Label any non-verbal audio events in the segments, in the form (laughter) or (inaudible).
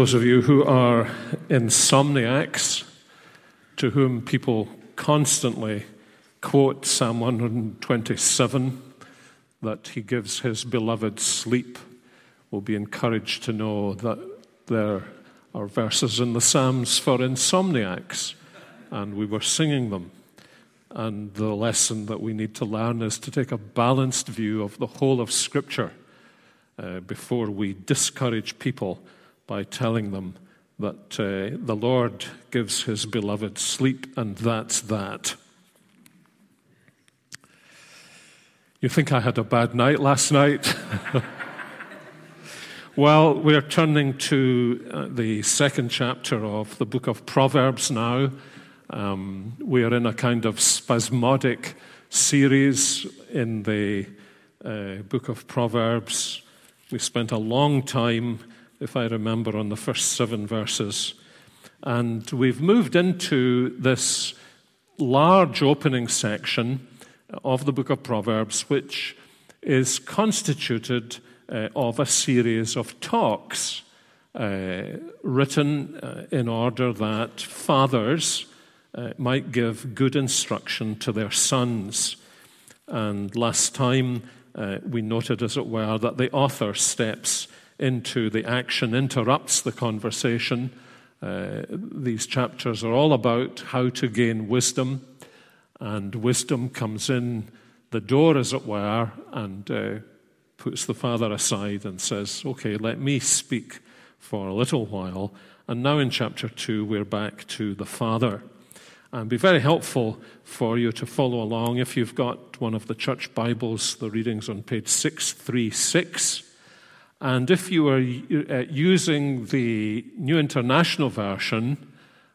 Those of you who are insomniacs, to whom people constantly quote Psalm 127 that he gives his beloved sleep, will be encouraged to know that there are verses in the Psalms for insomniacs, and we were singing them. And the lesson that we need to learn is to take a balanced view of the whole of Scripture uh, before we discourage people by telling them that uh, the Lord gives his beloved sleep, and that's that. You think I had a bad night last night? (laughs) well, we're turning to uh, the second chapter of the book of Proverbs now. Um, we are in a kind of spasmodic series in the uh, book of Proverbs. We spent a long time if I remember, on the first seven verses. And we've moved into this large opening section of the book of Proverbs, which is constituted uh, of a series of talks uh, written uh, in order that fathers uh, might give good instruction to their sons. And last time uh, we noted, as it were, that the author steps into the action, interrupts the conversation. Uh, these chapters are all about how to gain wisdom, and wisdom comes in the door, as it were, and uh, puts the father aside and says, Okay, let me speak for a little while. And now in chapter 2, we're back to the father. And be very helpful for you to follow along if you've got one of the church Bibles, the readings on page 636. And if you are uh, using the New International Version,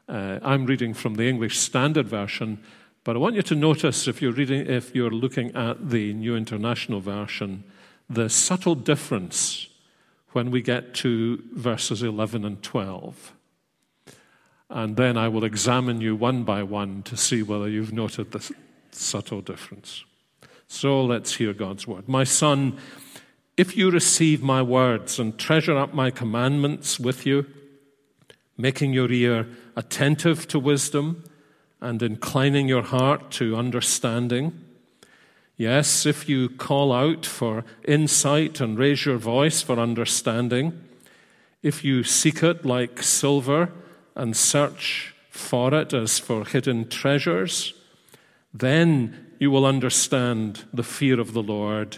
uh, I'm reading from the English Standard Version, but I want you to notice if you're reading, if you're looking at the New International Version, the subtle difference when we get to verses 11 and 12. And then I will examine you one by one to see whether you've noted the subtle difference. So let's hear God's word. My son, if you receive my words and treasure up my commandments with you, making your ear attentive to wisdom and inclining your heart to understanding, yes, if you call out for insight and raise your voice for understanding, if you seek it like silver and search for it as for hidden treasures, then you will understand the fear of the Lord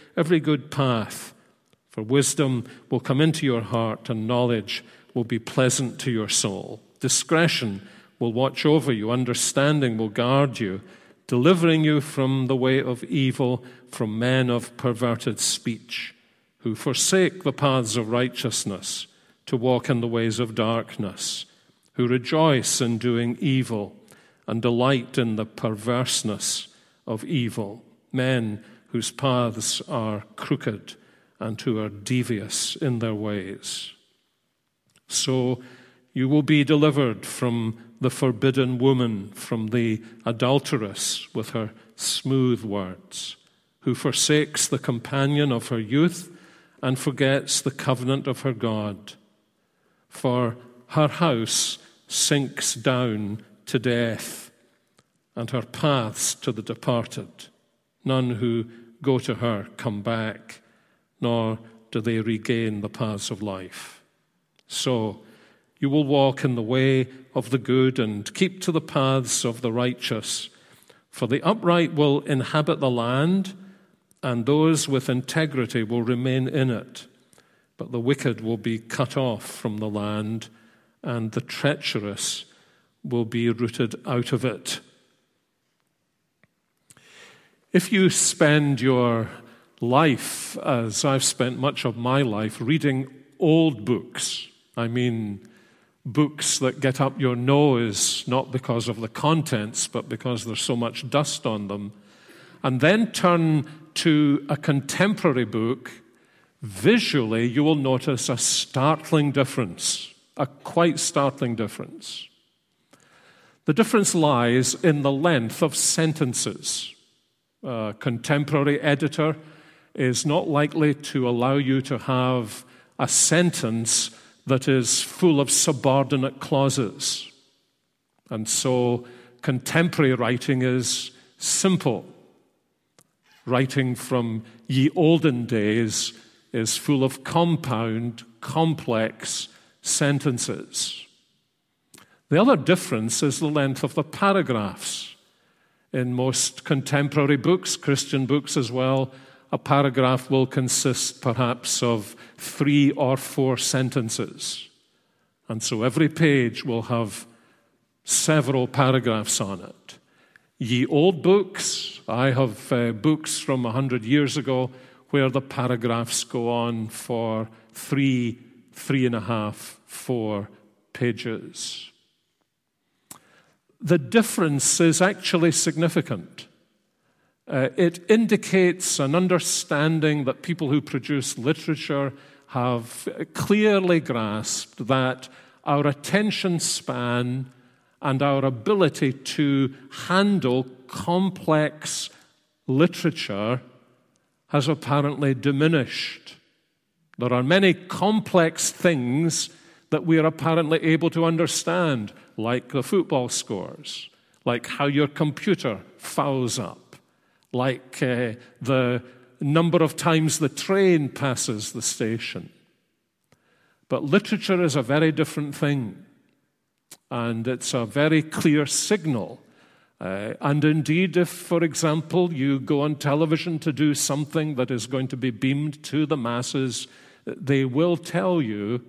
every good path. For wisdom will come into your heart, and knowledge will be pleasant to your soul. Discretion will watch over you, understanding will guard you, delivering you from the way of evil, from men of perverted speech, who forsake the paths of righteousness to walk in the ways of darkness, who rejoice in doing evil and delight in the perverseness of evil. Men whose paths are crooked and who are devious in their ways. So you will be delivered from the forbidden woman, from the adulteress with her smooth words, who forsakes the companion of her youth and forgets the covenant of her God. For her house sinks down to death, and her paths to the departed. None who go to her come back, nor do they regain the paths of life. So you will walk in the way of the good and keep to the paths of the righteous. For the upright will inhabit the land, and those with integrity will remain in it. But the wicked will be cut off from the land, and the treacherous will be rooted out of it. If you spend your life, as I've spent much of my life, reading old books, I mean books that get up your nose, not because of the contents, but because there's so much dust on them, and then turn to a contemporary book, visually you will notice a startling difference, a quite startling difference. The difference lies in the length of sentences. A contemporary editor is not likely to allow you to have a sentence that is full of subordinate clauses. And so contemporary writing is simple. Writing from ye olden days is full of compound, complex sentences. The other difference is the length of the paragraphs. In most contemporary books, Christian books as well, a paragraph will consist perhaps of three or four sentences. And so every page will have several paragraphs on it. Ye old books, I have uh, books from a hundred years ago where the paragraphs go on for three, three and a half, four pages. The difference is actually significant. Uh, it indicates an understanding that people who produce literature have clearly grasped that our attention span and our ability to handle complex literature has apparently diminished. There are many complex things that we are apparently able to understand, like the football scores, like how your computer fouls up like uh, the number of times the train passes the station. But literature is a very different thing, and it's a very clear signal. Uh, and indeed, if, for example, you go on television to do something that is going to be beamed to the masses, they will tell you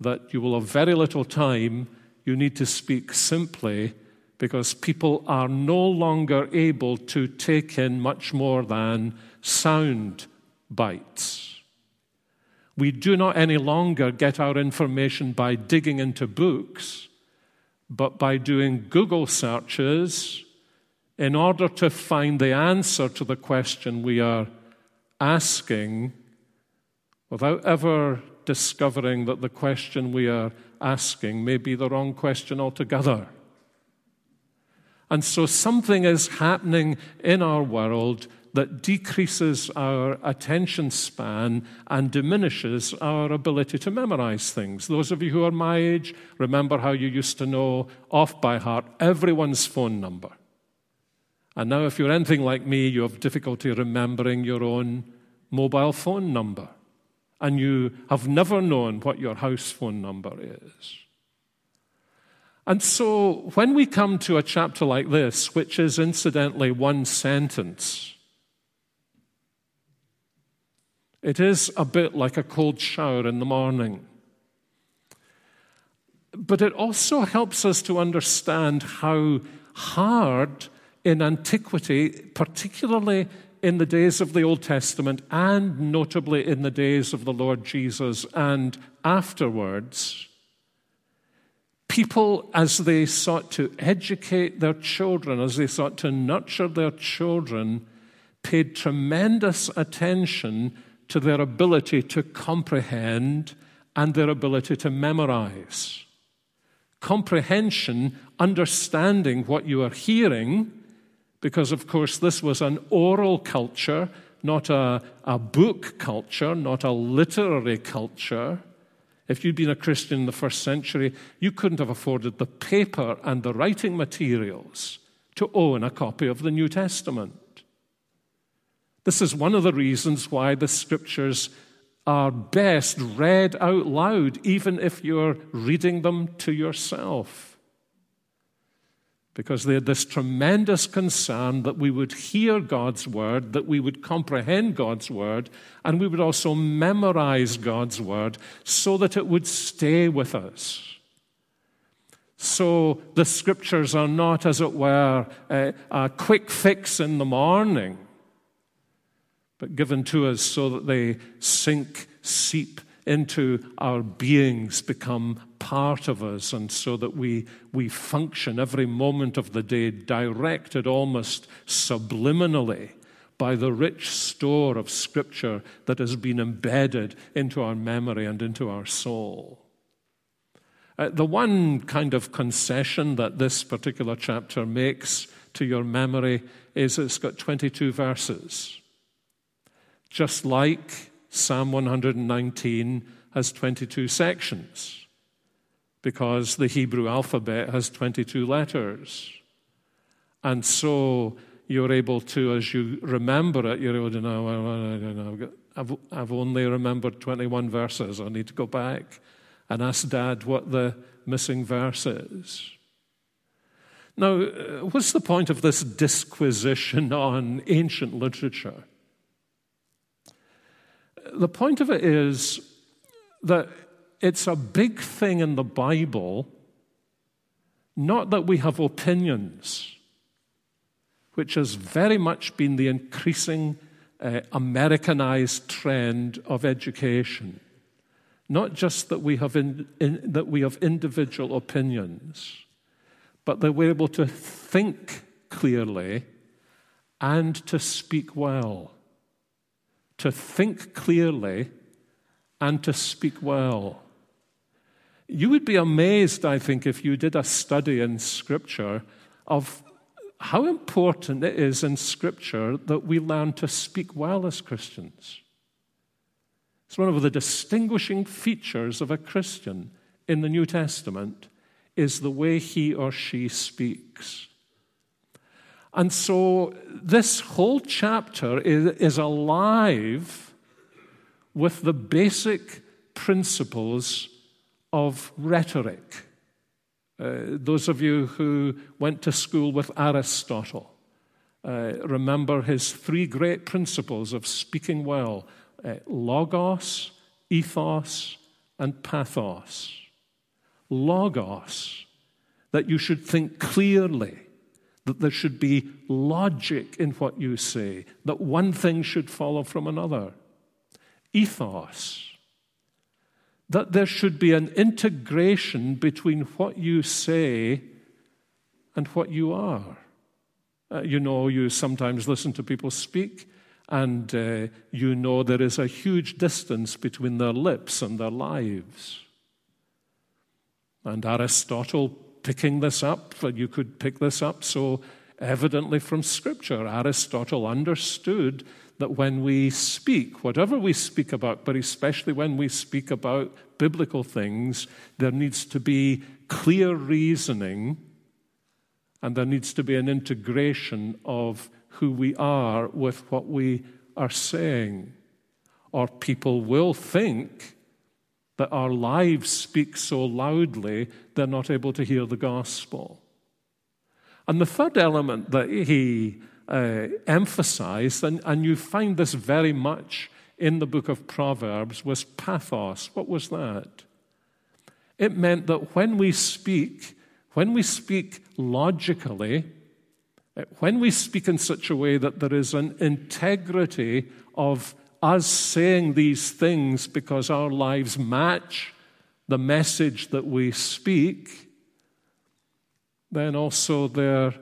that you will have very little time. You need to speak simply because people are no longer able to take in much more than sound bites. We do not any longer get our information by digging into books, but by doing Google searches in order to find the answer to the question we are asking without ever discovering that the question we are asking may be the wrong question altogether. And so something is happening in our world that decreases our attention span and diminishes our ability to memorize things. Those of you who are my age remember how you used to know off by heart everyone's phone number. And now, if you're anything like me, you have difficulty remembering your own mobile phone number. And you have never known what your house phone number is. And so when we come to a chapter like this, which is incidentally one sentence, it is a bit like a cold shower in the morning. But it also helps us to understand how hard in antiquity, particularly in the days of the Old Testament and notably in the days of the Lord Jesus and afterwards, people, as they sought to educate their children, as they sought to nurture their children, paid tremendous attention to their ability to comprehend and their ability to memorize. Comprehension, understanding what you are hearing, because of course this was an oral culture, not a, a book culture, not a literary culture. If you'd been a Christian in the first century, you couldn't have afforded the paper and the writing materials to own a copy of the New Testament. This is one of the reasons why the scriptures are best read out loud, even if you're reading them to yourself because they had this tremendous concern that we would hear God's word, that we would comprehend God's word, and we would also memorize God's word so that it would stay with us. So the scriptures are not, as it were, a, a quick fix in the morning, but given to us so that they sink, seep into our beings, become part of us, and so that we, we function every moment of the day directed almost subliminally by the rich store of Scripture that has been embedded into our memory and into our soul. Uh, the one kind of concession that this particular chapter makes to your memory is it's got 22 verses. Just like Psalm 119 has 22 sections, because the Hebrew alphabet has 22 letters. And so you're able to, as you remember it, you're able to know, I've, only remembered 21 verses. I need to go back and ask Dad what the missing verse is. Now, uh, what's the point of this disquisition on ancient literature? The point of it is that it's a big thing in the Bible, not that we have opinions which has very much been the increasing uh, Americanized trend of education. Not just that we, have in, in, that we have individual opinions, but that we're able to think clearly and to speak well. To think clearly and to speak well. You would be amazed, I think, if you did a study in Scripture of how important it is in Scripture that we learn to speak well as Christians. It's one of the distinguishing features of a Christian in the New Testament is the way he or she speaks. And so this whole chapter is, is alive with the basic principles of rhetoric. Uh, those of you who went to school with Aristotle uh, remember his three great principles of speaking well uh, logos, ethos, and pathos. Logos, that you should think clearly, that there should be logic in what you say, that one thing should follow from another. Ethos, that there should be an integration between what you say and what you are. Uh, you know, you sometimes listen to people speak, and uh, you know there is a huge distance between their lips and their lives. And Aristotle picking this up, you could pick this up so evidently from Scripture. Aristotle understood that when we speak, whatever we speak about, but especially when we speak about biblical things, there needs to be clear reasoning and there needs to be an integration of who we are with what we are saying. Or people will think that our lives speak so loudly they're not able to hear the gospel. And the third element that he uh, emphasized, and, and you find this very much in the book of Proverbs, was pathos. What was that? It meant that when we speak, when we speak logically, uh, when we speak in such a way that there is an integrity of us saying these things because our lives match the message that we speak, then also there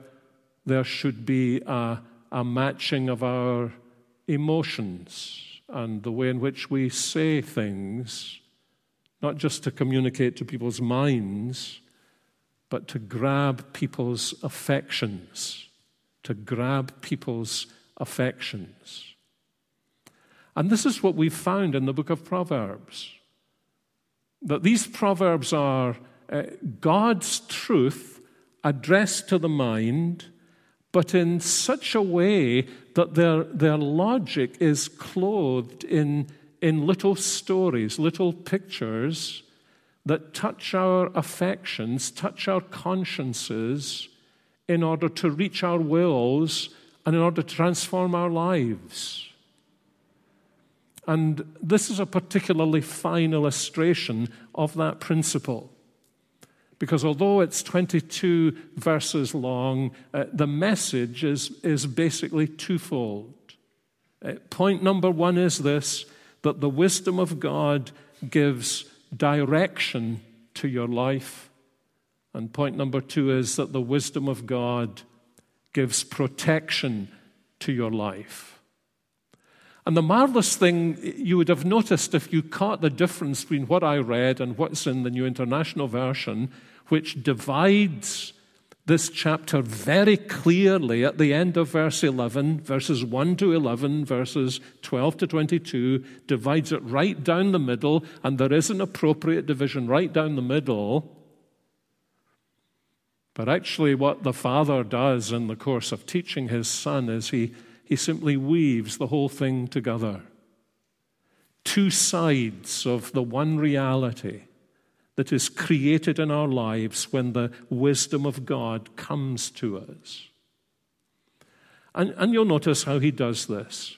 there should be a, a matching of our emotions and the way in which we say things, not just to communicate to people's minds, but to grab people's affections, to grab people's affections. And this is what we've found in the book of Proverbs that these Proverbs are uh, God's truth addressed to the mind but in such a way that their, their logic is clothed in, in little stories, little pictures that touch our affections, touch our consciences, in order to reach our wills and in order to transform our lives. And this is a particularly fine illustration of that principle. Because although it's 22 verses long, uh, the message is, is basically twofold. Uh, point number one is this that the wisdom of God gives direction to your life. And point number two is that the wisdom of God gives protection to your life. And the marvelous thing you would have noticed if you caught the difference between what I read and what's in the New International Version, which divides this chapter very clearly at the end of verse 11, verses 1 to 11, verses 12 to 22, divides it right down the middle, and there is an appropriate division right down the middle. But actually, what the father does in the course of teaching his son is he, he simply weaves the whole thing together. Two sides of the one reality that is created in our lives when the wisdom of God comes to us. And, and you'll notice how he does this.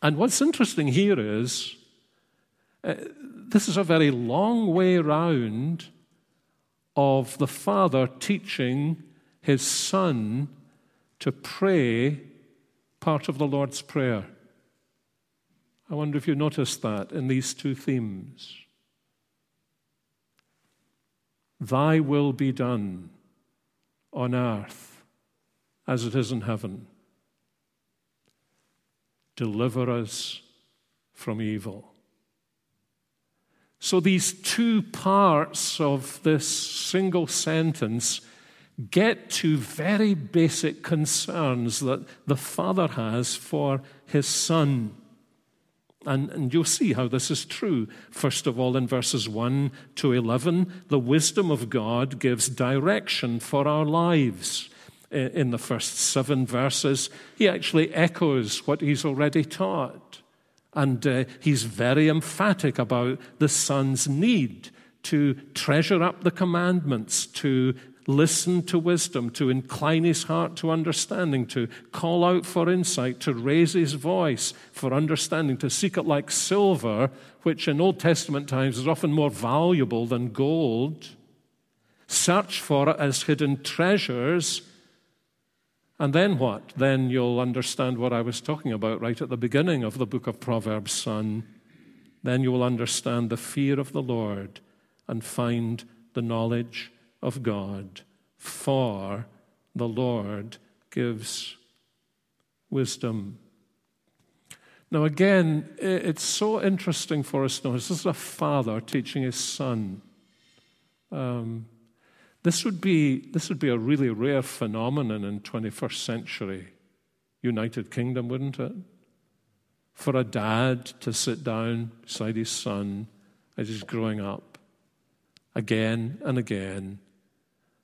And what's interesting here is uh, this is a very long way round of the father teaching his son to pray part of the Lord's Prayer. I wonder if you noticed that in these two themes. Thy will be done on earth as it is in heaven. Deliver us from evil. So, these two parts of this single sentence get to very basic concerns that the Father has for his Son. And, and you'll see how this is true. First of all, in verses 1 to 11, the wisdom of God gives direction for our lives. In the first seven verses, he actually echoes what he's already taught. And uh, he's very emphatic about the Son's need to treasure up the commandments, to listen to wisdom, to incline his heart to understanding, to call out for insight, to raise his voice for understanding, to seek it like silver, which in Old Testament times is often more valuable than gold. Search for it as hidden treasures. And then what? Then you'll understand what I was talking about right at the beginning of the book of Proverbs, son. Then you will understand the fear of the Lord and find the knowledge of God, for the Lord gives wisdom. Now, again, it's so interesting for us to notice this is a father teaching his son. Um, this, would be, this would be a really rare phenomenon in 21st century United Kingdom, wouldn't it? For a dad to sit down beside his son as he's growing up again and again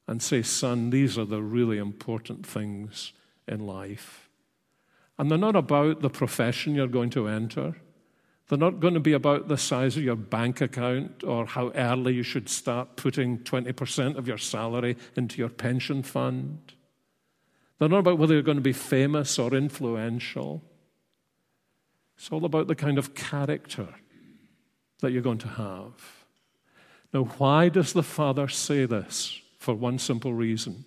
and say, Son, these are the really important things in life. And they're not about the profession you're going to enter. They're not going to be about the size of your bank account or how early you should start putting 20% of your salary into your pension fund. They're not about whether you're going to be famous or influential. It's all about the kind of character that you're going to have. Now, why does the Father say this? For one simple reason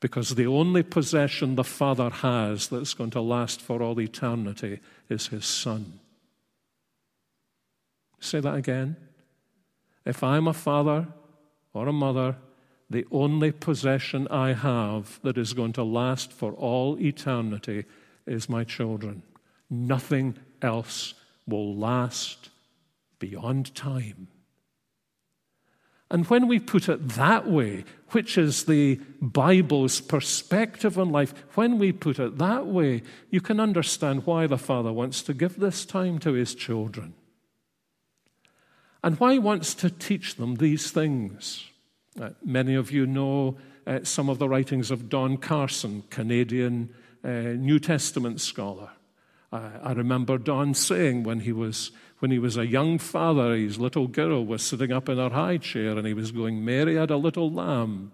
because the only possession the Father has that's going to last for all eternity is His Son. Say that again. If I'm a father or a mother, the only possession I have that is going to last for all eternity is my children. Nothing else will last beyond time. And when we put it that way, which is the Bible's perspective on life, when we put it that way, you can understand why the Father wants to give this time to his children. And why he wants to teach them these things. Uh, many of you know uh, some of the writings of Don Carson, Canadian uh, New Testament scholar. I remember Don saying when he was when he was a young father, his little girl was sitting up in her high chair and he was going, Mary had a little lamb.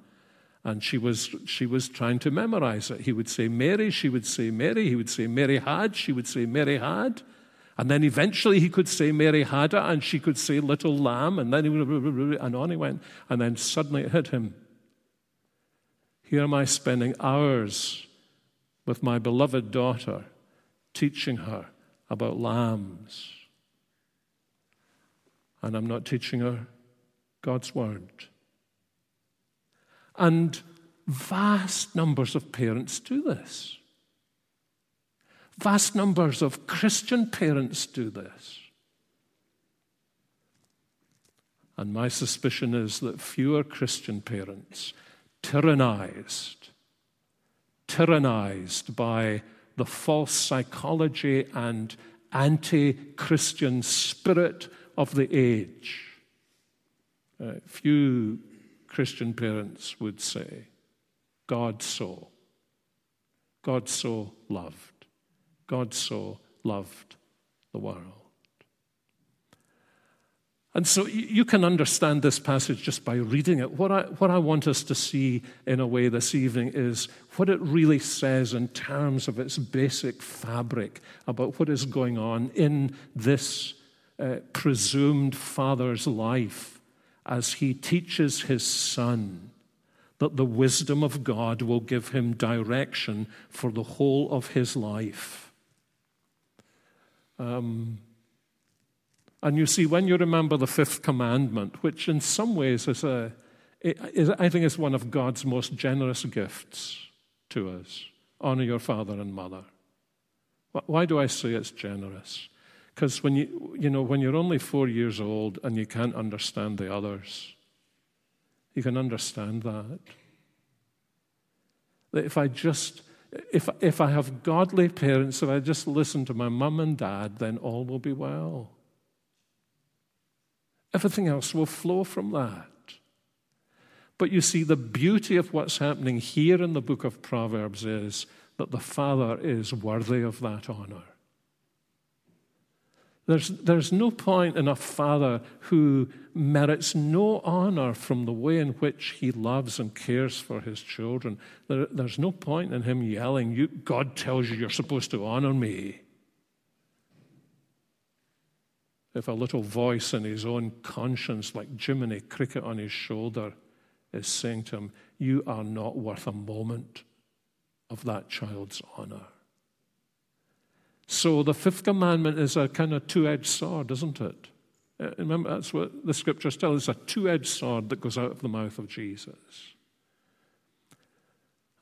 And she was, she was trying to memorize it. He would say Mary, she would say Mary, he would say Mary had, she would say Mary had. And then eventually he could say Mary had it, and she could say little lamb, and then he would, and on he went. And then suddenly it hit him. Here am I spending hours with my beloved daughter, teaching her about lambs and I'm not teaching her God's Word. And vast numbers of parents do this. Vast numbers of Christian parents do this. And my suspicion is that fewer Christian parents, tyrannized, tyrannized by the false psychology and anti Christian spirit of the age, uh, few Christian parents would say, God so. God so loved. God so loved the world. And so you can understand this passage just by reading it. What I, what I want us to see in a way this evening is what it really says in terms of its basic fabric about what is going on in this uh, presumed father's life as he teaches his son that the wisdom of God will give him direction for the whole of his life. Um, and you see, when you remember the fifth commandment, which in some ways is a, is, I think is one of God's most generous gifts to us honor your father and mother. Why do I say it's generous? Because when you, you know, when you're only four years old and you can't understand the others, you can understand that. That if I just, if, if I have godly parents, if I just listen to my mum and dad, then all will be well. Everything else will flow from that. But you see, the beauty of what's happening here in the book of Proverbs is that the Father is worthy of that honor. There's, there's no point in a father who merits no honor from the way in which he loves and cares for his children. There, there's no point in him yelling, you, God tells you you're supposed to honor me if a little voice in his own conscience, like Jiminy Cricket on his shoulder, is saying to him, You are not worth a moment of that child's honor. So the fifth commandment is a kind of two edged sword, isn't it? Uh, remember, that's what the scriptures tell us a two edged sword that goes out of the mouth of Jesus.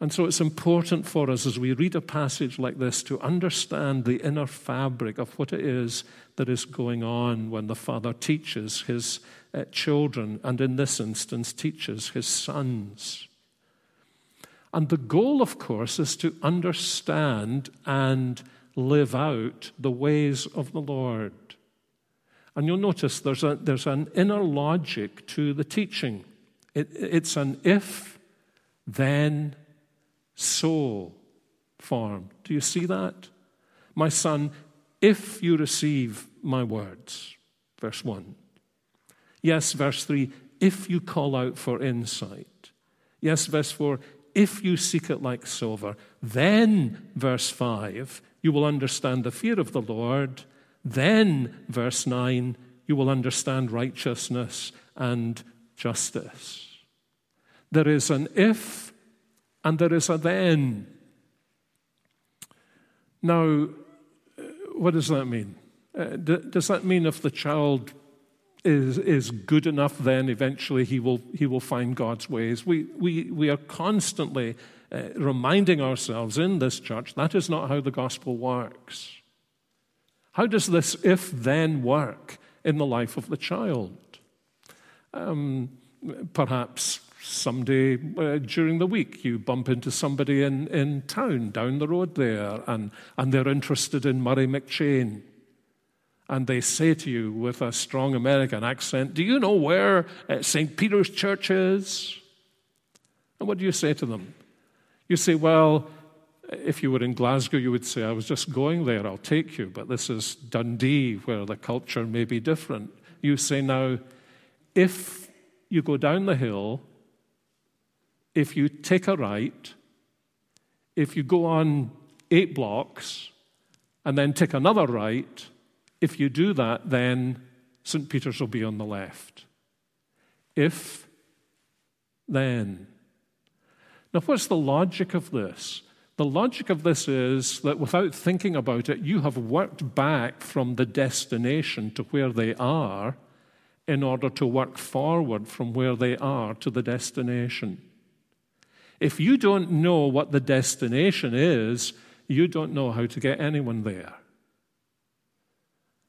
And so it's important for us as we read a passage like this to understand the inner fabric of what it is that is going on when the Father teaches his uh, children, and in this instance, teaches his sons. And the goal, of course, is to understand and live out the ways of the Lord. And you'll notice there's, a, there's an inner logic to the teaching. It, it's an if, then, so form. Do you see that? My son, if you receive my words, verse 1. Yes, verse 3, if you call out for insight. Yes, verse 4, if you seek it like silver. Then, verse 5, you will understand the fear of the Lord. Then, verse 9, you will understand righteousness and justice. There is an if and there is a then. Now, what does that mean? Uh, does that mean if the child is, is good enough, then eventually he will, he will find God's ways? We, we, we are constantly uh, reminding ourselves in this church that is not how the gospel works. How does this if then work in the life of the child? Um, perhaps someday uh, during the week you bump into somebody in, in town down the road there and, and they're interested in Murray McCheyne. And they say to you with a strong American accent, Do you know where uh, St. Peter's Church is? And what do you say to them? You say, Well, if you were in Glasgow, you would say, I was just going there, I'll take you. But this is Dundee, where the culture may be different. You say, Now, if you go down the hill if you take a right, if you go on eight blocks and then take another right, if you do that, then St. Peter's will be on the left. If, then. Now, what's the logic of this? The logic of this is that without thinking about it, you have worked back from the destination to where they are in order to work forward from where they are to the destination. If you don't know what the destination is, you don't know how to get anyone there.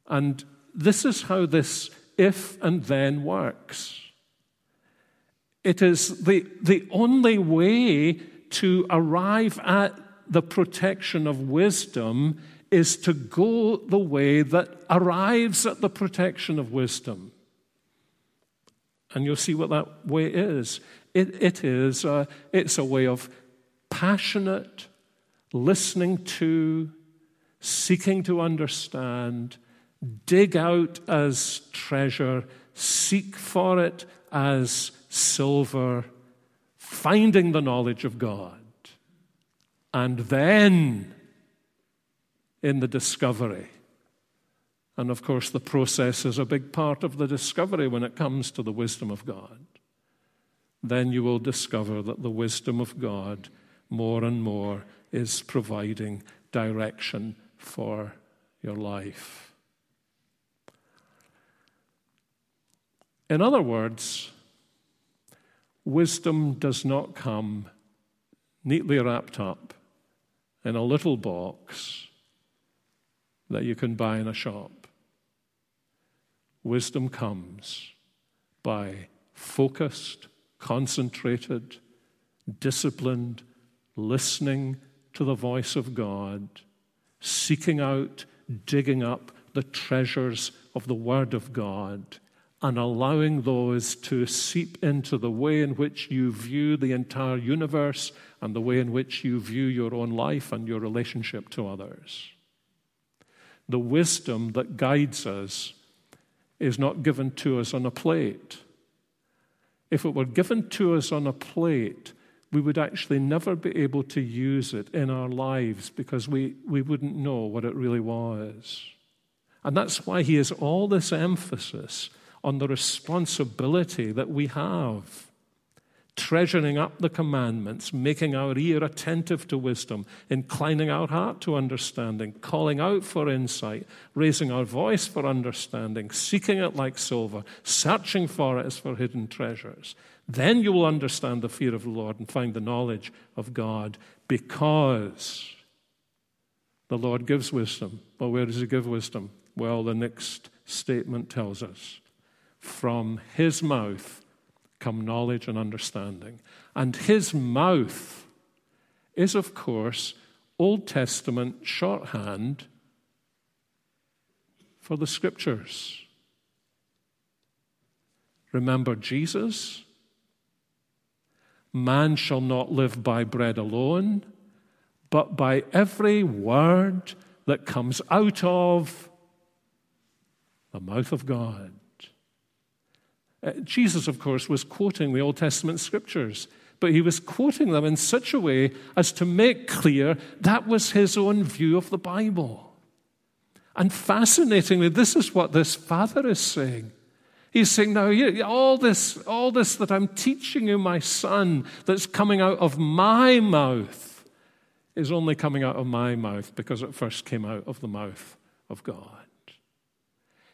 And this is how this if and then works. It is the, the only way to arrive at the protection of wisdom is to go the way that arrives at the protection of wisdom. And you'll see what that way is. It, it is a, it's a way of passionate listening to, seeking to understand, dig out as treasure, seek for it as silver, finding the knowledge of God. And then, in the discovery, and of course, the process is a big part of the discovery when it comes to the wisdom of God. Then you will discover that the wisdom of God more and more is providing direction for your life. In other words, wisdom does not come neatly wrapped up in a little box that you can buy in a shop. Wisdom comes by focused, concentrated, disciplined listening to the voice of God, seeking out, digging up the treasures of the Word of God, and allowing those to seep into the way in which you view the entire universe and the way in which you view your own life and your relationship to others. The wisdom that guides us is not given to us on a plate. If it were given to us on a plate, we would actually never be able to use it in our lives because we, we wouldn't know what it really was. And that's why he has all this emphasis on the responsibility that we have treasuring up the commandments, making our ear attentive to wisdom, inclining our heart to understanding, calling out for insight, raising our voice for understanding, seeking it like silver, searching for it as for hidden treasures. Then you will understand the fear of the Lord and find the knowledge of God because the Lord gives wisdom. Well, where does He give wisdom? Well, the next statement tells us from His mouth come knowledge and understanding. And his mouth is, of course, Old Testament shorthand for the scriptures. Remember Jesus? Man shall not live by bread alone, but by every word that comes out of the mouth of God. Uh, Jesus, of course, was quoting the Old Testament scriptures, but he was quoting them in such a way as to make clear that was his own view of the Bible. And fascinatingly, this is what this father is saying. He's saying, now, all this, all this that I'm teaching you, my son, that's coming out of my mouth, is only coming out of my mouth because it first came out of the mouth of God.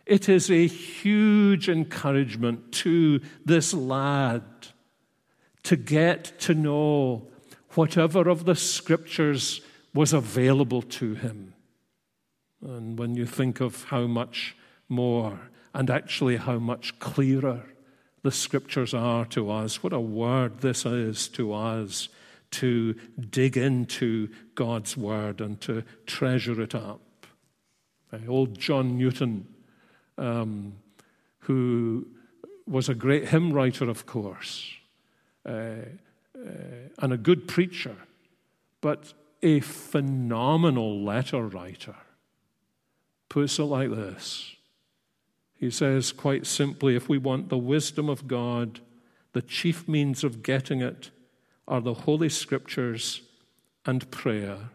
It is a huge encouragement to this lad to get to know whatever of the scriptures was available to him. And when you think of how much more and actually how much clearer the scriptures are to us, what a word this is to us to dig into God's word and to treasure it up. Old John Newton um, who was a great hymn writer, of course, uh, uh, and a good preacher, but a phenomenal letter writer, puts it like this. He says, quite simply, if we want the wisdom of God, the chief means of getting it are the Holy Scriptures and prayer.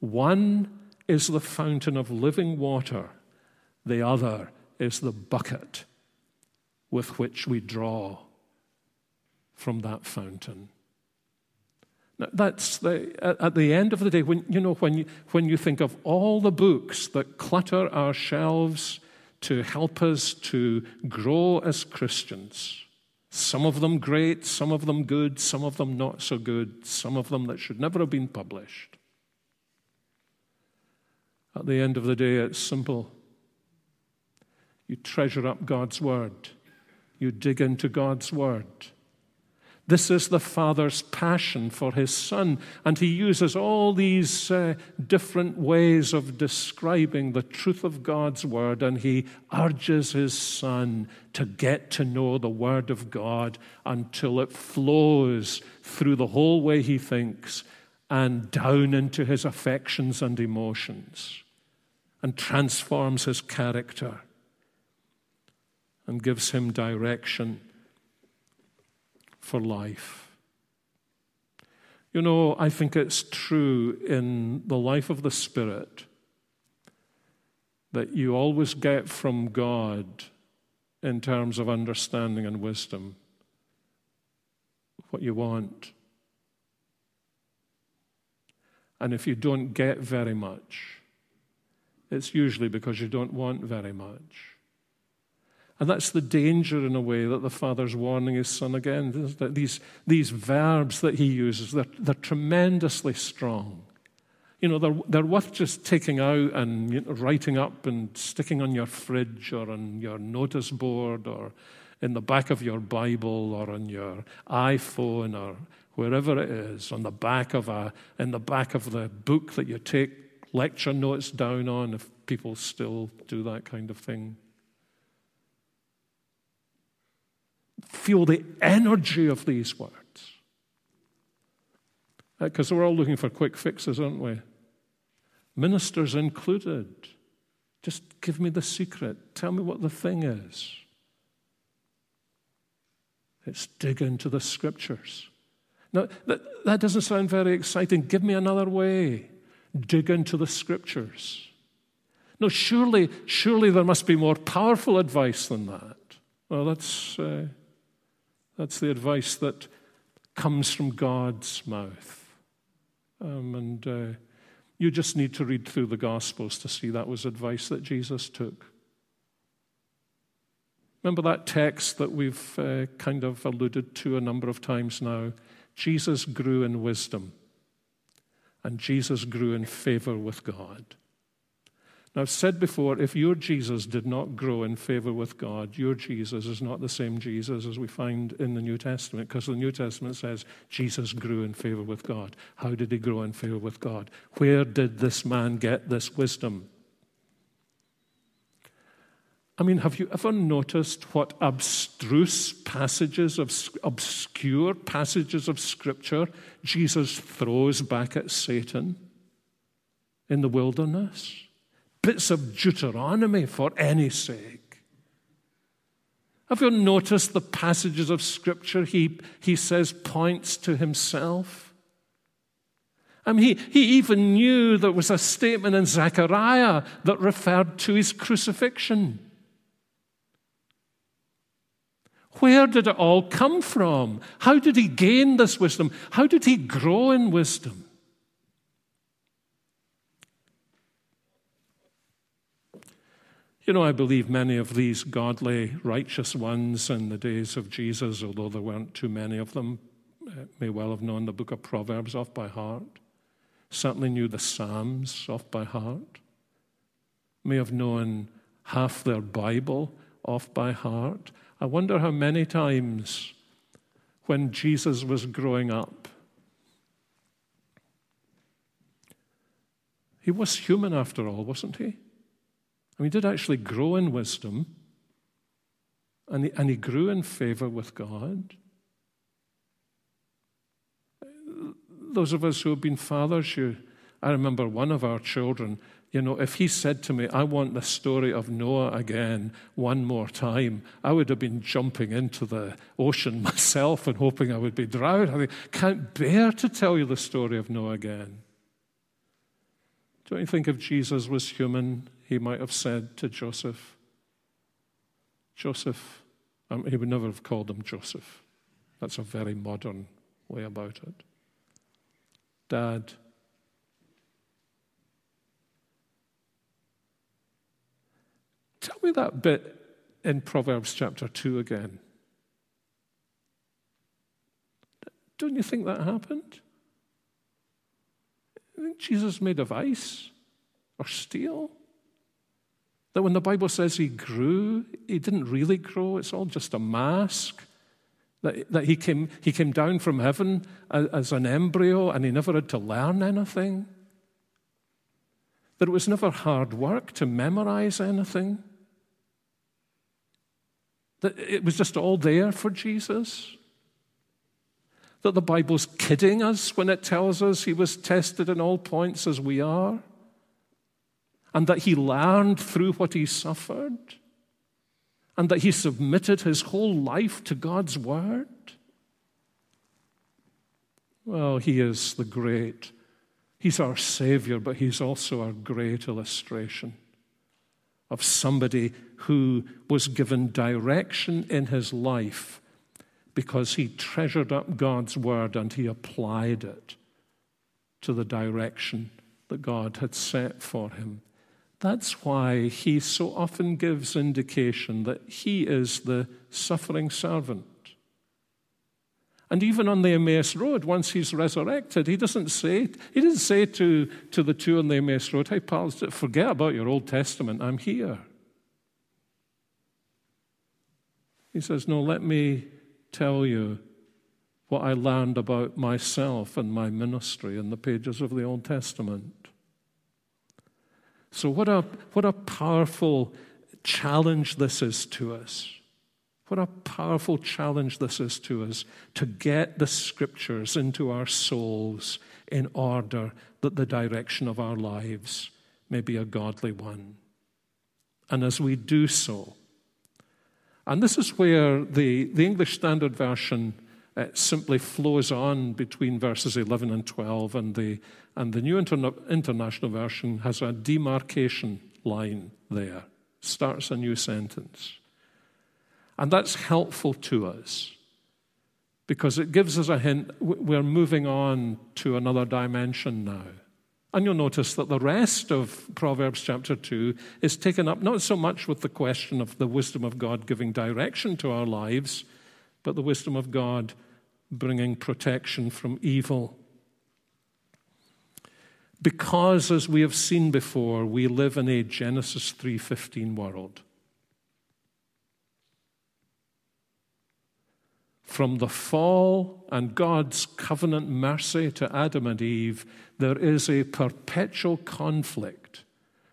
One is the fountain of living water the other is the bucket with which we draw from that fountain. Now, that's the, at the end of the day, when you know when you, when you think of all the books that clutter our shelves to help us to grow as Christians. Some of them great, some of them good, some of them not so good, some of them that should never have been published. At the end of the day, it's simple. You treasure up God's Word, you dig into God's Word. This is the Father's passion for His Son, and He uses all these uh, different ways of describing the truth of God's Word, and He urges His Son to get to know the Word of God until it flows through the whole way He thinks and down into His affections and emotions, and transforms His character and gives Him direction for life. You know, I think it's true in the life of the Spirit that you always get from God in terms of understanding and wisdom what you want. And if you don't get very much, it's usually because you don't want very much. And that's the danger, in a way, that the Father's warning his Son again. That these, these verbs that he uses, they're, they're tremendously strong. You know, they're, they're worth just taking out and you know, writing up and sticking on your fridge or on your notice board or in the back of your Bible or on your iPhone or wherever it is, on the back of a, in the back of the book that you take lecture notes down on, if people still do that kind of thing. Feel the energy of these words. Because we're all looking for quick fixes, aren't we? Ministers included. Just give me the secret. Tell me what the thing is. It's dig into the scriptures. Now, that, that doesn't sound very exciting. Give me another way. Dig into the scriptures. No, surely, surely there must be more powerful advice than that. Well, that's, uh, that's the advice that comes from God's mouth. Um, and uh, you just need to read through the Gospels to see that was advice that Jesus took. Remember that text that we've uh, kind of alluded to a number of times now? Jesus grew in wisdom, and Jesus grew in favor with God. I've said before if your Jesus did not grow in favor with God, your Jesus is not the same Jesus as we find in the New Testament, because the New Testament says Jesus grew in favor with God. How did he grow in favor with God? Where did this man get this wisdom? I mean, have you ever noticed what abstruse passages of obscure passages of Scripture Jesus throws back at Satan in the wilderness? Bits of Deuteronomy for any sake. Have you noticed the passages of Scripture he, he says points to himself? I mean, he, he even knew there was a statement in Zechariah that referred to his crucifixion. Where did it all come from? How did he gain this wisdom? How did he grow in wisdom? You know, I believe many of these godly, righteous ones in the days of Jesus, although there weren't too many of them, uh, may well have known the book of Proverbs off by heart, certainly knew the Psalms off by heart, may have known half their Bible off by heart. I wonder how many times when Jesus was growing up, he was human after all, wasn't he? And he did actually grow in wisdom, and he, and he grew in favor with God. Those of us who have been fathers, you, I remember one of our children, you know, if he said to me, I want the story of Noah again one more time, I would have been jumping into the ocean (laughs) myself and hoping I would be drowned. I can't bear to tell you the story of Noah again. Don't you think if Jesus was human, he might have said to Joseph, Joseph, um, he would never have called him Joseph. That's a very modern way about it. Dad, Tell me that bit in Proverbs chapter 2 again. Don't you think that happened? I think Jesus made of ice or steel. That when the Bible says he grew, he didn't really grow, it's all just a mask. That, that he, came, he came down from heaven as, as an embryo and he never had to learn anything. That it was never hard work to memorize anything. That it was just all there for Jesus. That the Bible's kidding us when it tells us he was tested in all points as we are and that he learned through what he suffered, and that he submitted his whole life to God's word? Well, he is the great. He's our Savior, but he's also our great illustration of somebody who was given direction in his life because he treasured up God's word and he applied it to the direction that God had set for him. That's why he so often gives indication that he is the suffering servant. And even on the Emmaus Road, once he's resurrected, he doesn't say, he didn't say to, to the two on the Emmaus Road, hey, pals, forget about your Old Testament, I'm here. He says, no, let me tell you what I learned about myself and my ministry in the pages of the Old Testament. So, what a, what a powerful challenge this is to us. What a powerful challenge this is to us to get the scriptures into our souls in order that the direction of our lives may be a godly one. And as we do so, and this is where the, the English Standard Version uh, simply flows on between verses 11 and 12, and the, and the New Interna- International Version has a demarcation line there, starts a new sentence. And that's helpful to us because it gives us a hint we're moving on to another dimension now. And you'll notice that the rest of Proverbs chapter 2 is taken up not so much with the question of the wisdom of God giving direction to our lives, but the wisdom of God bringing protection from evil. Because as we have seen before, we live in a Genesis 3:15 world. From the fall and God's covenant mercy to Adam and Eve, there is a perpetual conflict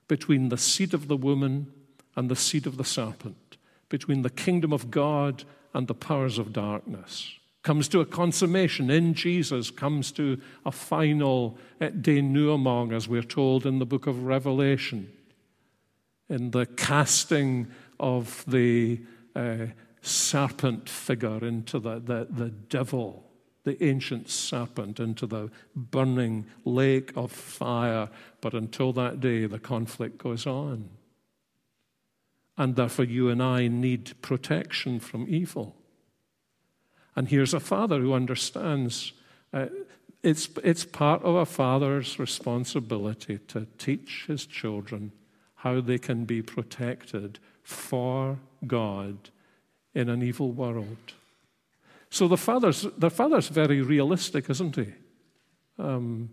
between the seed of the woman and the seed of the serpent, between the kingdom of God and the powers of darkness comes to a consummation in Jesus, comes to a final eh, denouement, as we're told in the book of Revelation, in the casting of the uh, serpent figure into the, the, the devil, the ancient serpent, into the burning lake of fire. But until that day, the conflict goes on. And therefore, you and I need protection from evil. And here's a father who understands uh, it's, it's part of a father's responsibility to teach his children how they can be protected for God in an evil world. So the father's, the father's very realistic, isn't he? Um,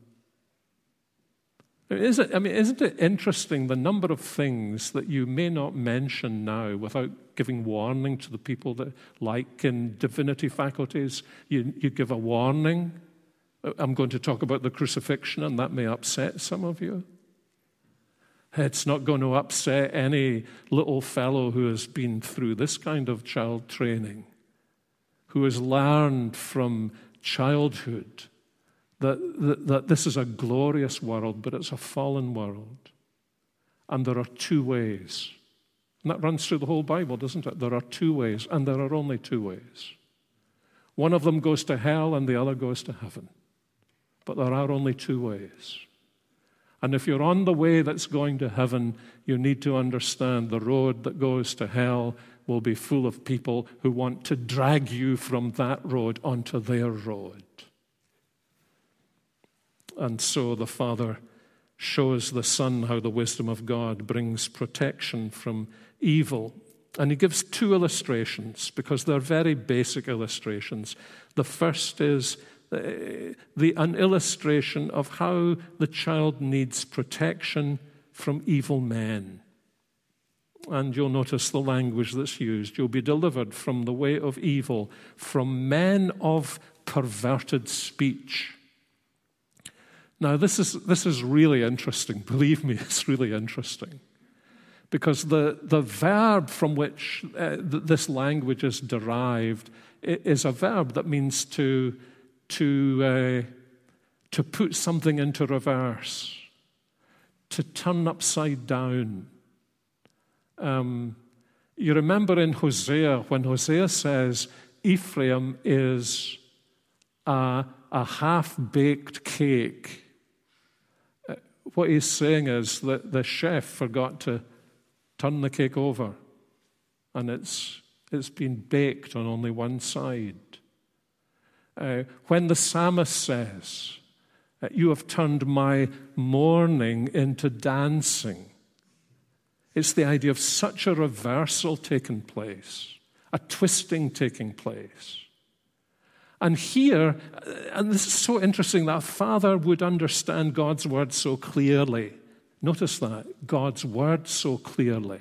is it, I mean, isn't it interesting the number of things that you may not mention now without giving warning to the people that, like in divinity faculties, you, you give a warning? Uh, I'm going to talk about the crucifixion, and that may upset some of you. It's not going to upset any little fellow who has been through this kind of child training, who has learned from childhood that, that, that this is a glorious world, but it's a fallen world. And there are two ways. And that runs through the whole Bible, doesn't it? There are two ways, and there are only two ways. One of them goes to hell, and the other goes to heaven. But there are only two ways. And if you're on the way that's going to heaven, you need to understand the road that goes to hell will be full of people who want to drag you from that road onto their road. And so the Father shows the Son how the wisdom of God brings protection from evil. And he gives two illustrations because they're very basic illustrations. The first is uh, the, an illustration of how the child needs protection from evil men. And you'll notice the language that's used. You'll be delivered from the way of evil, from men of perverted speech. Now, this is, this is really interesting. (laughs) Believe me, it's really interesting. Because the, the verb from which uh, th- this language is derived is a verb that means to, to, uh, to put something into reverse, to turn upside down. Um, you remember in Hosea when Hosea says Ephraim is a, a half baked cake. What he's saying is that the chef forgot to turn the cake over, and it's, it's been baked on only one side. Uh, when the psalmist says, You have turned my mourning into dancing, it's the idea of such a reversal taking place, a twisting taking place. And here, uh, and this is so interesting that father would understand God's word so clearly. Notice that, God's word so clearly,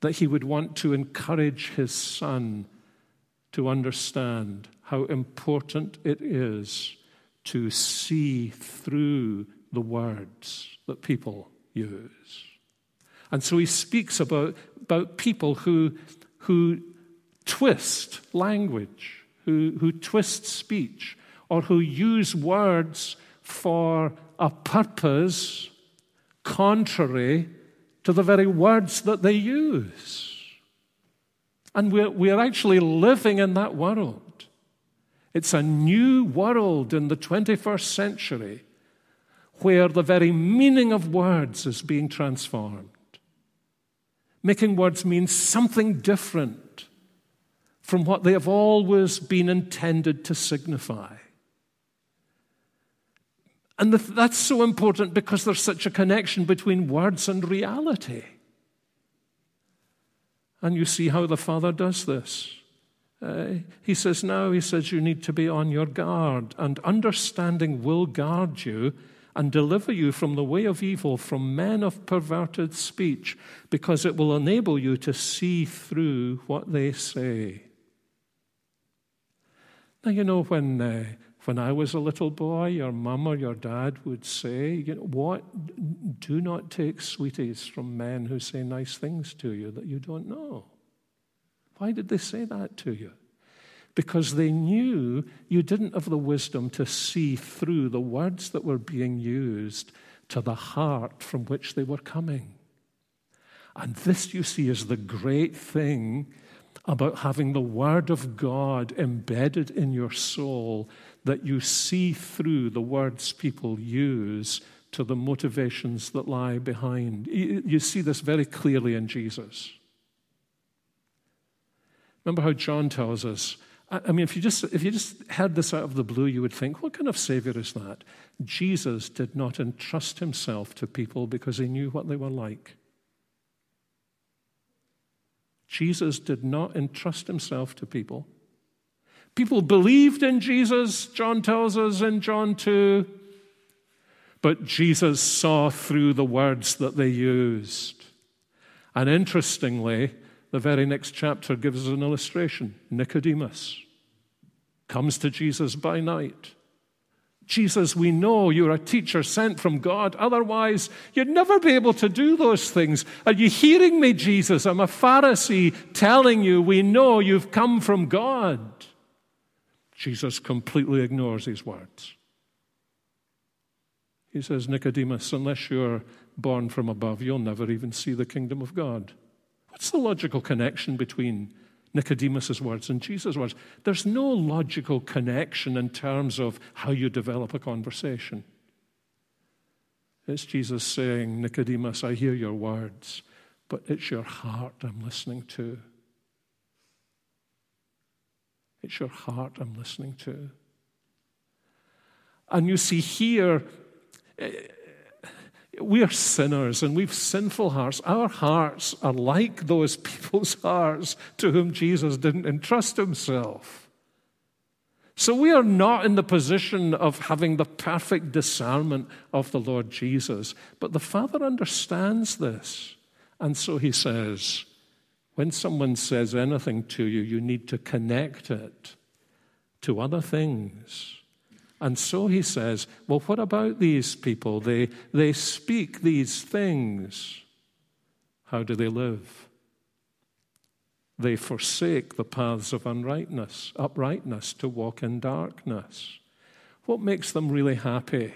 that he would want to encourage his son to understand how important it is to see through the words that people use. And so he speaks about, about people who, who twist language who, who twist speech or who use words for a purpose contrary to the very words that they use. And we're, we're actually living in that world. It's a new world in the 21st century where the very meaning of words is being transformed. Making words mean something different from what they have always been intended to signify. And that's so important because there's such a connection between words and reality. And you see how the Father does this. Uh, he says, Now, he says, you need to be on your guard, and understanding will guard you and deliver you from the way of evil, from men of perverted speech, because it will enable you to see through what they say. Now, you know, when, uh, when I was a little boy, your mum or your dad would say, you know, what? Do not take sweeties from men who say nice things to you that you don't know. Why did they say that to you? Because they knew you didn't have the wisdom to see through the words that were being used to the heart from which they were coming. And this, you see, is the great thing about having the Word of God embedded in your soul that you see through the words people use to the motivations that lie behind. You see this very clearly in Jesus. Remember how John tells us. I mean, if you, just, if you just heard this out of the blue, you would think, what kind of Savior is that? Jesus did not entrust himself to people because he knew what they were like. Jesus did not entrust himself to people. People believed in Jesus, John tells us in John 2, but Jesus saw through the words that they used. And interestingly, the very next chapter gives us an illustration. Nicodemus comes to Jesus by night. Jesus, we know you're a teacher sent from God. Otherwise, you'd never be able to do those things. Are you hearing me, Jesus? I'm a Pharisee telling you we know you've come from God. Jesus completely ignores these words. He says, Nicodemus, unless you're born from above, you'll never even see the kingdom of God. What's the logical connection between Nicodemus' words and Jesus' words. There's no logical connection in terms of how you develop a conversation. It's Jesus saying, Nicodemus, I hear your words, but it's your heart I'm listening to. It's your heart I'm listening to. And you see here, We are sinners and we've sinful hearts. Our hearts are like those people's (laughs) hearts to whom Jesus didn't entrust himself. So we are not in the position of having the perfect discernment of the Lord Jesus. But the Father understands this. And so he says, when someone says anything to you, you need to connect it to other things. And so he says, Well, what about these people? They, they speak these things. How do they live? They forsake the paths of uprightness, uprightness to walk in darkness. What makes them really happy?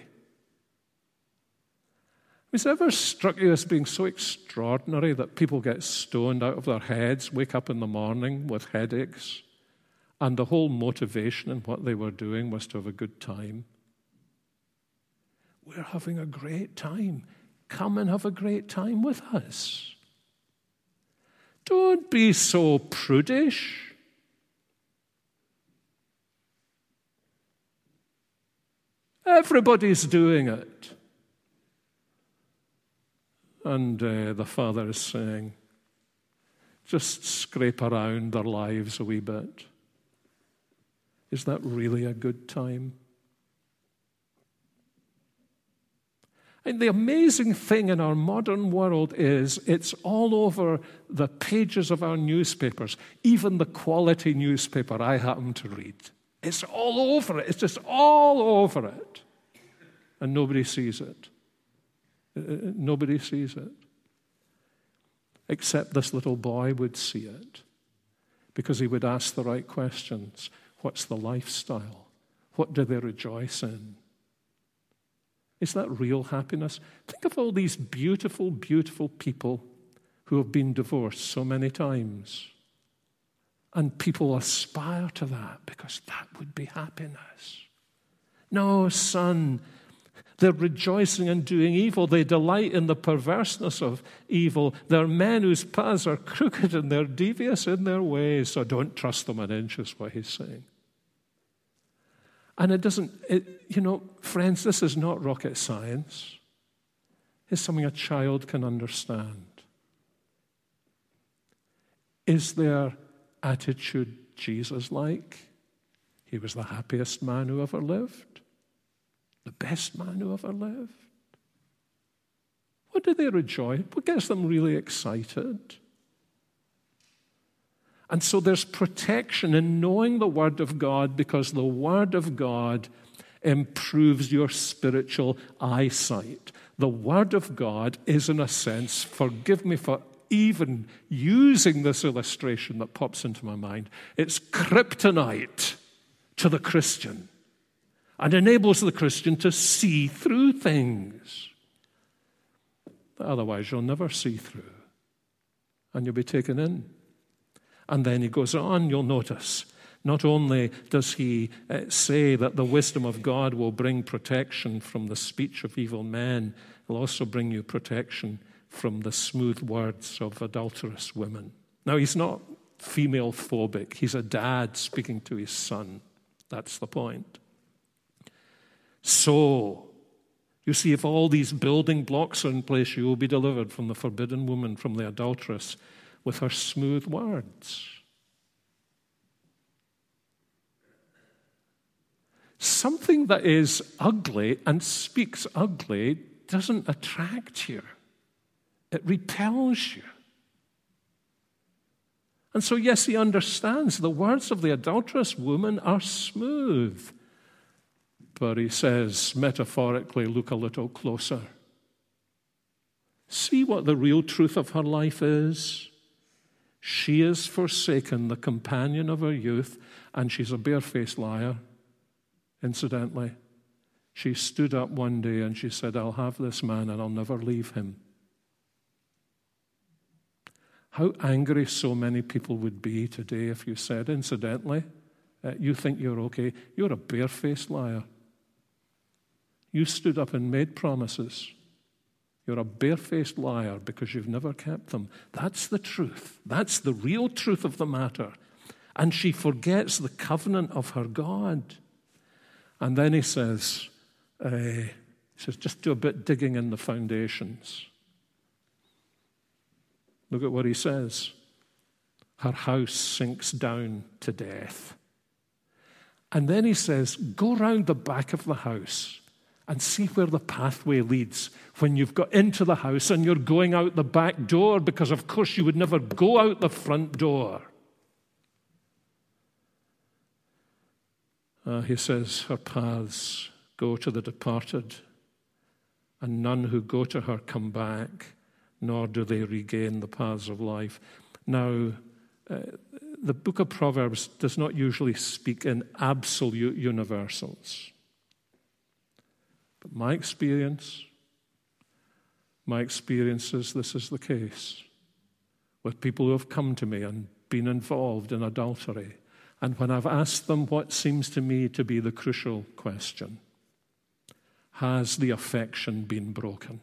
Has it ever struck you as being so extraordinary that people get stoned out of their heads, wake up in the morning with headaches, and the whole motivation in what they were doing was to have a good time. We're having a great time. Come and have a great time with us. Don't be so prudish. Everybody's doing it. And uh, the Father is saying, just scrape around their lives a wee bit. Is that really a good time? And the amazing thing in our modern world is it's all over the pages of our newspapers, even the quality newspaper I happen to read. It's all over it. It's just all over it. And nobody sees it. Uh, uh, nobody sees it. Except this little boy would see it because he would ask the right questions. What's the lifestyle? What do they rejoice in? Is that real happiness? Think of all these beautiful, beautiful people who have been divorced so many times. And people aspire to that because that would be happiness. No, son, they're rejoicing in doing evil. They delight in the perverseness of evil. They're men whose paths are crooked and they're devious in their ways. So don't trust them an inch, is what he's saying. And it doesn't, it, you know, friends, this is not rocket science. It's something a child can understand. Is their attitude Jesus like? He was the happiest man who ever lived the best man who ever lived? What do they rejoice? What gets them really excited? And so there's protection in knowing the Word of God because the Word of God improves your spiritual eyesight. The Word of God is, in a sense, forgive me for even using this illustration that pops into my mind, it's kryptonite to the Christian and enables the Christian to see through things that otherwise you'll never see through. And you'll be taken in. And then he goes on, you'll notice. Not only does he uh, say that the wisdom of God will bring protection from the speech of evil men, it'll also bring you protection from the smooth words of adulterous women. Now, he's not female phobic, he's a dad speaking to his son. That's the point. So, you see, if all these building blocks are in place, you will be delivered from the forbidden woman, from the adulteress, with her smooth words. Something that is ugly and speaks ugly doesn't attract you, it repels you. And so, yes, he understands the words of the adulterous woman are smooth. But he says, metaphorically, look a little closer. See what the real truth of her life is. She has forsaken the companion of her youth, and she's a barefaced liar, incidentally. She stood up one day and she said, I'll have this man and I'll never leave him. How angry so many people would be today if you said, incidentally, uh, you think you're okay. You're a barefaced liar. You stood up and made promises. You're a barefaced liar because you've never kept them. That's the truth. That's the real truth of the matter. And she forgets the covenant of her God. And then he says, uh, He says, just do a bit digging in the foundations. Look at what he says. Her house sinks down to death. And then he says, Go round the back of the house and see where the pathway leads when you've got into the house and you're going out the back door, because of course you would never go out the front door. Uh, he says, Her paths go to the departed, and none who go to her come back, nor do they regain the paths of life. Now, uh, the book of Proverbs does not usually speak in absolute universals. But my experience, my experience is this is the case with people who have come to me and been involved in adultery. And when I've asked them what seems to me to be the crucial question, has the affection been broken?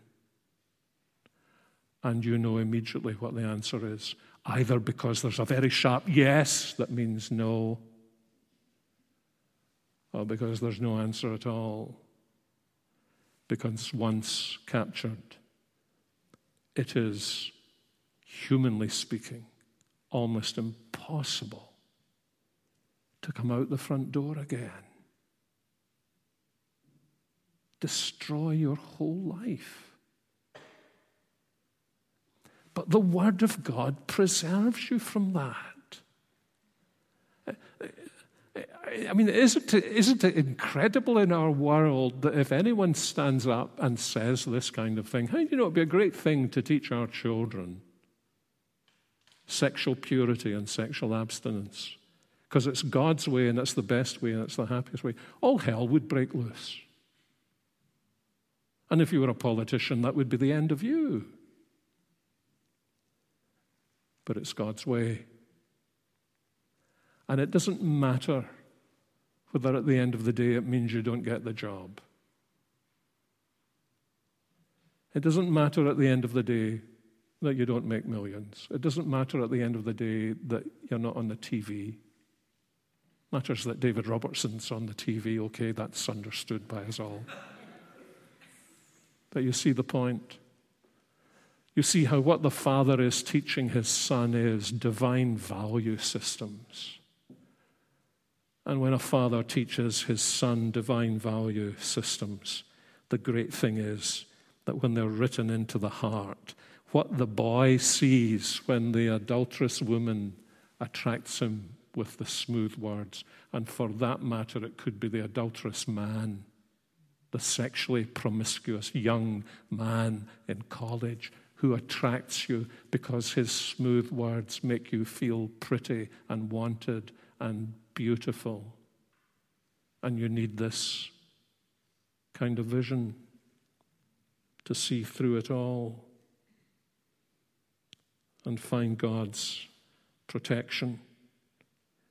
And you know immediately what the answer is either because there's a very sharp yes that means no, or because there's no answer at all. Because once captured, it is, humanly speaking, almost impossible to come out the front door again. Destroy your whole life. But the Word of God preserves you from that. I mean, isn't it, isn't it incredible in our world that if anyone stands up and says this kind of thing, hey, you know, it'd be a great thing to teach our children sexual purity and sexual abstinence because it's God's way and it's the best way and it's the happiest way. All hell would break loose. And if you were a politician, that would be the end of you but it's God's way. And it doesn't matter whether at the end of the day it means you don't get the job. It doesn't matter at the end of the day that you don't make millions. It doesn't matter at the end of the day that you're not on the TV. It matters that David Robertson's on the TV. Okay, that's understood by us all. But you see the point. You see how what the Father is teaching his Son is divine value systems. And when a father teaches his son divine value systems, the great thing is that when they're written into the heart, what the boy sees when the adulterous woman attracts him with the smooth words, and for that matter, it could be the adulterous man, the sexually promiscuous young man in college who attracts you because his smooth words make you feel pretty and wanted and beautiful. And you need this kind of vision to see through it all and find God's protection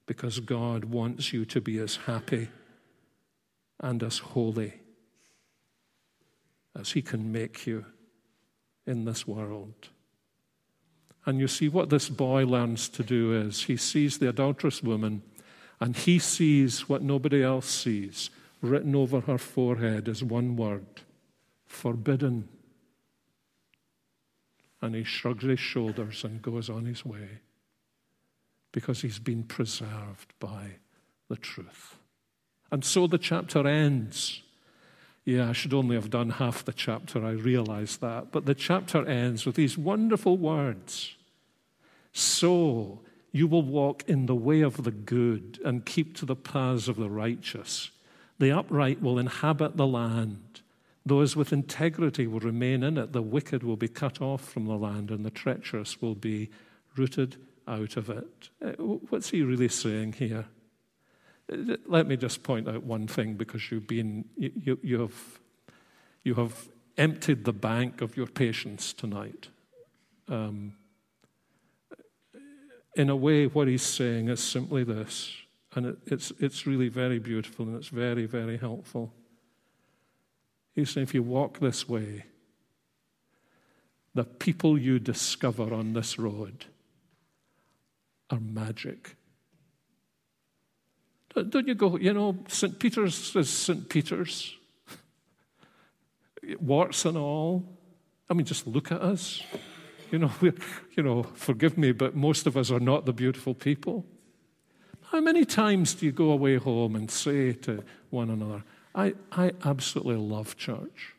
because God wants you to be as happy and as holy as He can make you in this world. And you see, what this boy learns to do is he sees the adulterous woman and he sees what nobody else sees. Written over her forehead is one word forbidden. And he shrugs his shoulders and goes on his way because he's been preserved by the truth. And so the chapter ends yeah, I should only have done half the chapter, I realize that. But the chapter ends with these wonderful words So you will walk in the way of the good and keep to the paths of the righteous. The upright will inhabit the land. Those with integrity will remain in it. The wicked will be cut off from the land, and the treacherous will be rooted out of it. Uh, what's he really saying here? Let me just point out one thing because you've been, you, you, have, you have emptied the bank of your patience tonight. Um, in a way, what he's saying is simply this, and it, it's, it's really very beautiful and it's very, very helpful. He's saying if you walk this way, the people you discover on this road are magic. Don't you go, you know, St. Peter's is St. Peter's. (laughs) warts and all. I mean, just look at us. You know, you know, forgive me, but most of us are not the beautiful people. How many times do you go away home and say to one another, I, I absolutely love church?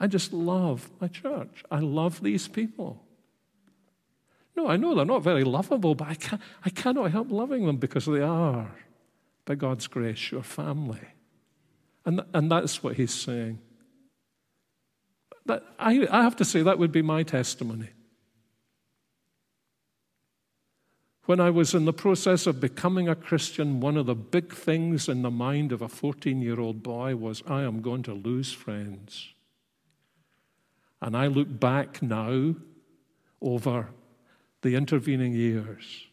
I just love my church. I love these people. No, I know they're not very lovable, but I, can, I cannot help loving them because they are, by God's grace, your family. And, and that's what he's saying. That, I, I have to say, that would be my testimony. When I was in the process of becoming a Christian, one of the big things in the mind of a 14 year old boy was, I am going to lose friends. And I look back now over the intervening years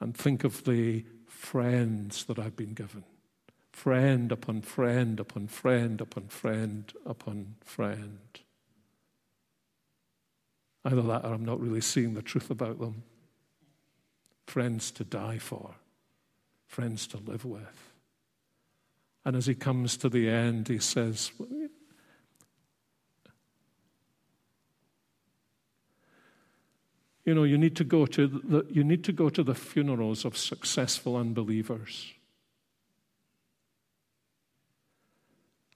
and think of the friends that I've been given friend upon friend upon friend upon friend upon friend. Either that or I'm not really seeing the truth about them. Friends to die for, friends to live with. And as he comes to the end, he says, You know, you need to go to the, you need to go to the funerals of successful unbelievers.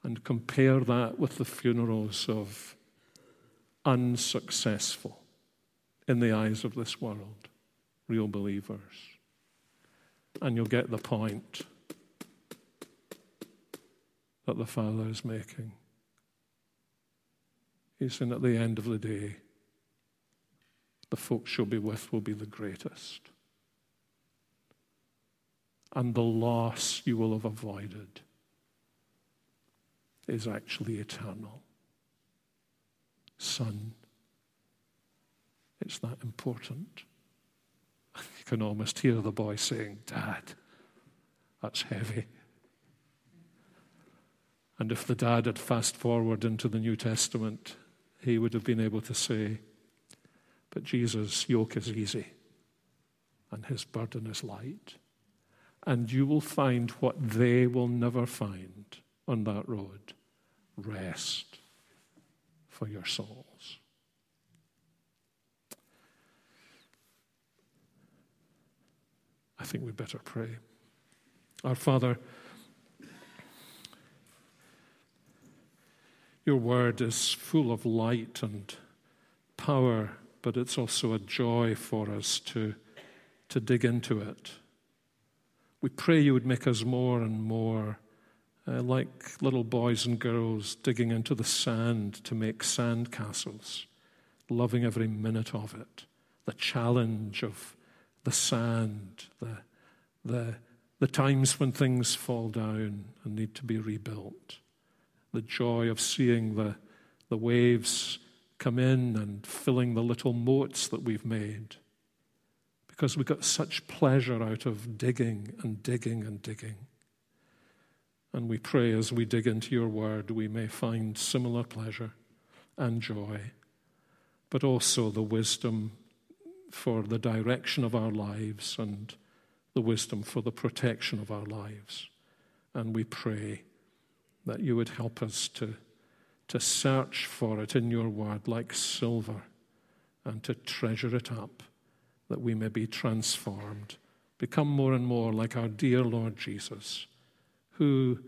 And compare that with the funerals of unsuccessful, in the eyes of this world, real believers. And you'll get the point that the Father is making. He's saying at the end of the day, the folks you'll be with will be the greatest. And the loss you will have avoided is actually eternal. Son, it's that important. (laughs) You can almost hear the boy saying, Dad, that's heavy. And if the dad had fast forward into the New Testament, he would have been able to say, but Jesus' yoke is easy and his burden is light. And you will find what they will never find on that road rest for your souls. I think we better pray. Our Father, your word is full of light and power but it's also a joy for us to, to dig into it. We pray you would make us more and more uh, like little boys and girls digging into the sand to make sand castles, loving every minute of it. The challenge of the sand, the, the, the times when things fall down and need to be rebuilt, the joy of seeing the, the waves come in and filling the little moats that we've made. Because we got such pleasure out of digging and digging and digging. And we pray as we dig into your word, we may find similar pleasure and joy, but also the wisdom for the direction of our lives and the wisdom for the protection of our lives. And we pray that you would help us to to search for it in your word like silver and to treasure it up that we may be transformed, become more and more like our dear Lord Jesus, who,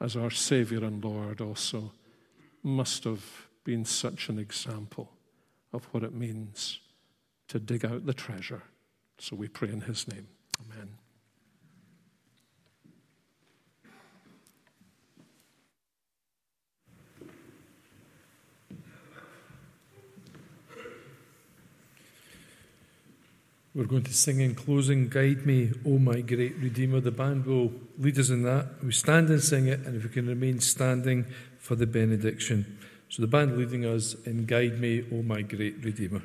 as our Savior and Lord, also must have been such an example of what it means to dig out the treasure. So we pray in His name. Amen. We're going to sing in closing, Guide Me, O my great Redeemer. The band will lead us in that. We stand and sing it, and if we can remain standing for the benediction. So the band leading us in Guide Me, O my great Redeemer.